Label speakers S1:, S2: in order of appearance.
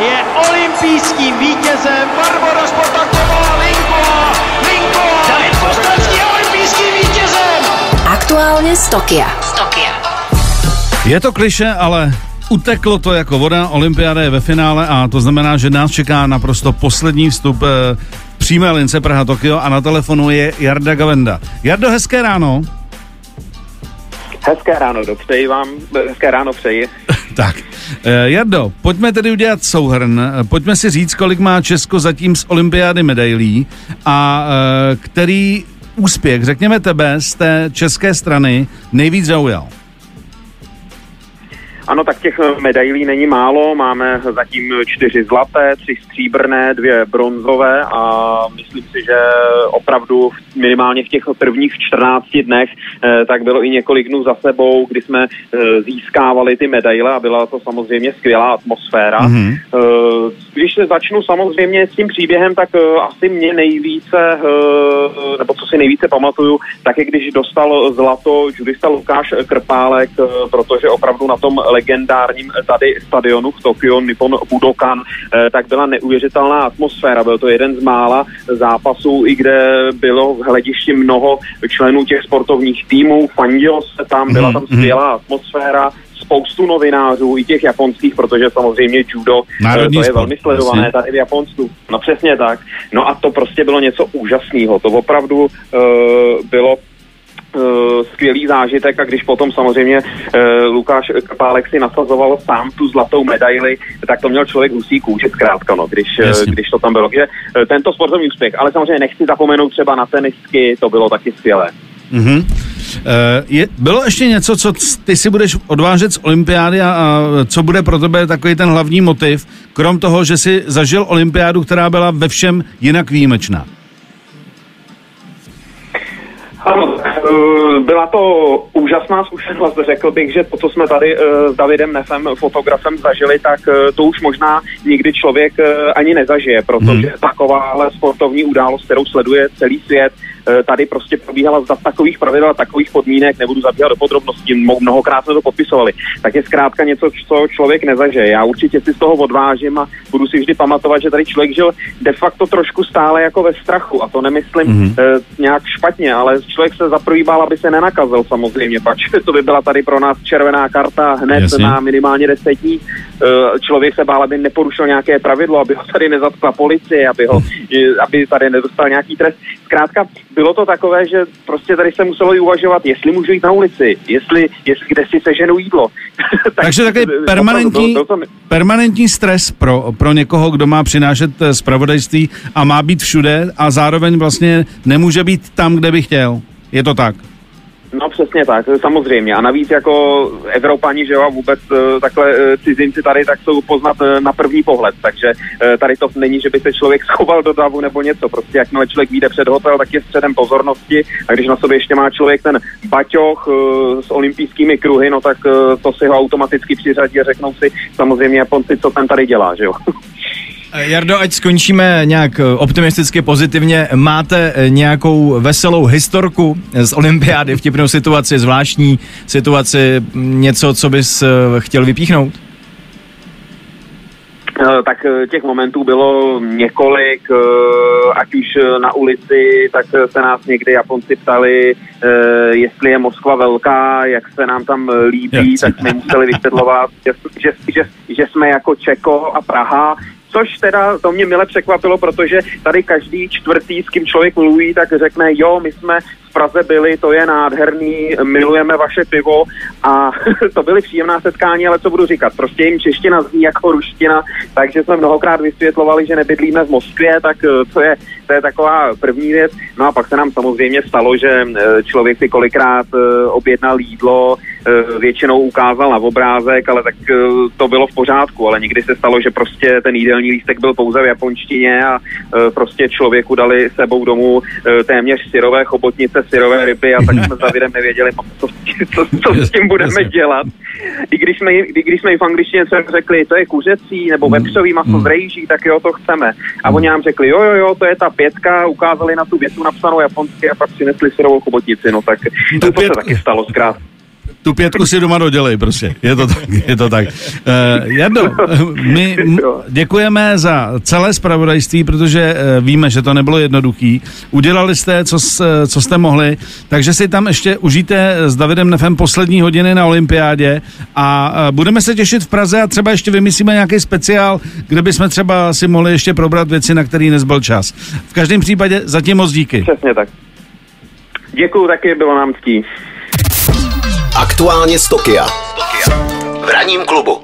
S1: je olympijským vítězem Barbora Spotaková Linková. Linková David Kostrovský je olympijským vítězem.
S2: Aktuálně z Tokia. Z Tokia.
S3: Je to kliše, ale uteklo to jako voda, olympiáda je ve finále a to znamená, že nás čeká naprosto poslední vstup eh, přímé lince Praha Tokio a na telefonu je Jarda Gavenda. Jardo, hezké ráno.
S4: Hezké ráno, dopřeji vám, hezké ráno přeji.
S3: tak, Jardo, pojďme tedy udělat souhrn. Pojďme si říct, kolik má Česko zatím z olympiády medailí a eh, který úspěch, řekněme tebe, z té české strany nejvíc zaujal.
S4: Ano, tak těch eh, medailí není málo. Máme zatím čtyři zlaté, tři stříbrné, dvě bronzové a myslím si, že opravdu minimálně v těch prvních 14 dnech eh, tak bylo i několik dnů za sebou, kdy jsme eh, získávali ty medaile a byla to samozřejmě skvělá atmosféra. Mm-hmm. Když se začnu samozřejmě s tím příběhem, tak asi mě nejvíce, nebo co si nejvíce pamatuju, tak je když dostal zlato judista Lukáš Krpálek, protože opravdu na tom legendárním tady stadionu v Tokiu, Nippon Budokan, eh, tak byla neuvěřitelná atmosféra. Byl to jeden z mála zápasů, i kde bylo v hledišti mnoho členů těch sportovních týmů. Fandilo se tam, byla tam mhm, skvělá atmosféra, spoustu novinářů, i těch japonských, protože samozřejmě judo eh, Národní to je sport, velmi sledované tady v Japonsku. No přesně tak. No a to prostě bylo něco úžasného. To opravdu uh, bylo skvělý zážitek a když potom samozřejmě uh, Lukáš Pálek si nasazoval sám tu zlatou medaili, tak to měl člověk husí kůže zkrátka, no, když, uh, když to tam bylo. Takže uh, tento sportovní úspěch, ale samozřejmě nechci zapomenout třeba na tenisky, to bylo taky skvělé.
S3: Mm-hmm. Je, bylo ještě něco, co ty si budeš odvážet z olympiády a, a co bude pro tebe takový ten hlavní motiv, krom toho, že si zažil olympiádu, která byla ve všem jinak výjimečná?
S4: Ano, eh, byla to úžasná zkušenost. Řekl bych, že to, co jsme tady eh, s Davidem Nefem, fotografem, zažili, tak eh, to už možná nikdy člověk ani nezažije, protože hmm. takováhle sportovní událost, kterou sleduje celý svět, Eh, tady prostě probíhala za takových pravidel a takových podmínek, nebudu zabíhat do podrobností, mnohokrát jsme to podpisovali, tak je zkrátka něco, co člověk nezaže. Já určitě si z toho odvážím a budu si vždy pamatovat, že tady člověk žil de facto trošku stále jako ve strachu a to nemyslím mm-hmm. nějak špatně, ale člověk se zaprýval, aby se nenakazil samozřejmě, pač to by byla tady pro nás červená karta hned Jasně. na minimálně deset dní. E, člověk se bál, aby neporušil nějaké pravidlo, aby ho tady nezatkla policie, aby, ho, aby tady nedostal nějaký trest. Zkrátka, bylo to takové, že prostě tady se muselo i uvažovat, jestli můžu jít na ulici, jestli, jestli kde si seženu jídlo.
S3: tak, Takže taky permanentní, to, to, to, permanentní stres pro, pro někoho, kdo má přinášet eh, zpravodajství a má být všude a zároveň vlastně nemůže být tam, kde by chtěl. Je to tak?
S4: No přesně tak, samozřejmě. A navíc jako Evropani, že jo, a vůbec uh, takhle uh, cizinci tady, tak jsou poznat uh, na první pohled. Takže tady to není, že by se člověk schoval do davu nebo něco. Prostě jakmile člověk vyjde před hotel, tak je středem pozornosti. A když na sobě ještě má člověk ten baťoch s olympijskými kruhy, no tak to si ho automaticky přiřadí a řeknou si samozřejmě Japonci, co ten tady dělá, že jo.
S5: Eh, Jardo, ať skončíme nějak eh, optimisticky, pozitivně. Máte eh, nějakou veselou historku z olympiády, vtipnou situaci, zvláštní situaci, něco, co bys chtěl vypíchnout?
S4: Tak těch momentů bylo několik, ať už na ulici, tak se nás někdy Japonci ptali, jestli je Moskva velká, jak se nám tam líbí, tak jsme museli vysvětlovat, že, že, že, že jsme jako Čeko a Praha, což teda to mě mile překvapilo, protože tady každý čtvrtý, s kým člověk mluví, tak řekne, jo, my jsme v Praze byli, to je nádherný, milujeme vaše pivo a to byly příjemná setkání, ale co budu říkat, prostě jim čeština zní jako ruština, takže jsme mnohokrát vysvětlovali, že nebydlíme v Moskvě, tak eh, to je, to je taková první věc. No a pak se nám samozřejmě stalo, že eh, člověk si kolikrát eh, objednal jídlo, většinou ukázal na obrázek, ale tak to bylo v pořádku, ale nikdy se stalo, že prostě ten jídelní lístek byl pouze v japonštině a prostě člověku dali sebou domů téměř syrové chobotnice, syrové ryby a tak jsme za nevěděli, co, co, co s tím budeme dělat. I když jsme, i když jsme jim v angličtině řekli, to je kuřecí nebo vepřový maso z rejží, tak jo, to chceme. A oni nám řekli, jo, jo, jo, to je ta pětka, ukázali na tu větu napsanou japonsky a pak přinesli syrovou chobotnici, no tak to, to se taky stalo zkrát.
S3: Tu pětku si doma dodělej, prostě. Je to tak. Je to tak. Uh, Jardo, my děkujeme za celé spravodajství, protože uh, víme, že to nebylo jednoduchý. Udělali jste, co, co jste mohli, takže si tam ještě užijte s Davidem Nefem poslední hodiny na olympiádě a uh, budeme se těšit v Praze a třeba ještě vymyslíme nějaký speciál, kde bychom třeba si mohli ještě probrat věci, na který nezbyl čas. V každém případě zatím moc díky.
S4: Přesně tak. Děkuju taky, bylo nám ctí.
S6: Aktuálně z Tokia. V ranním klubu.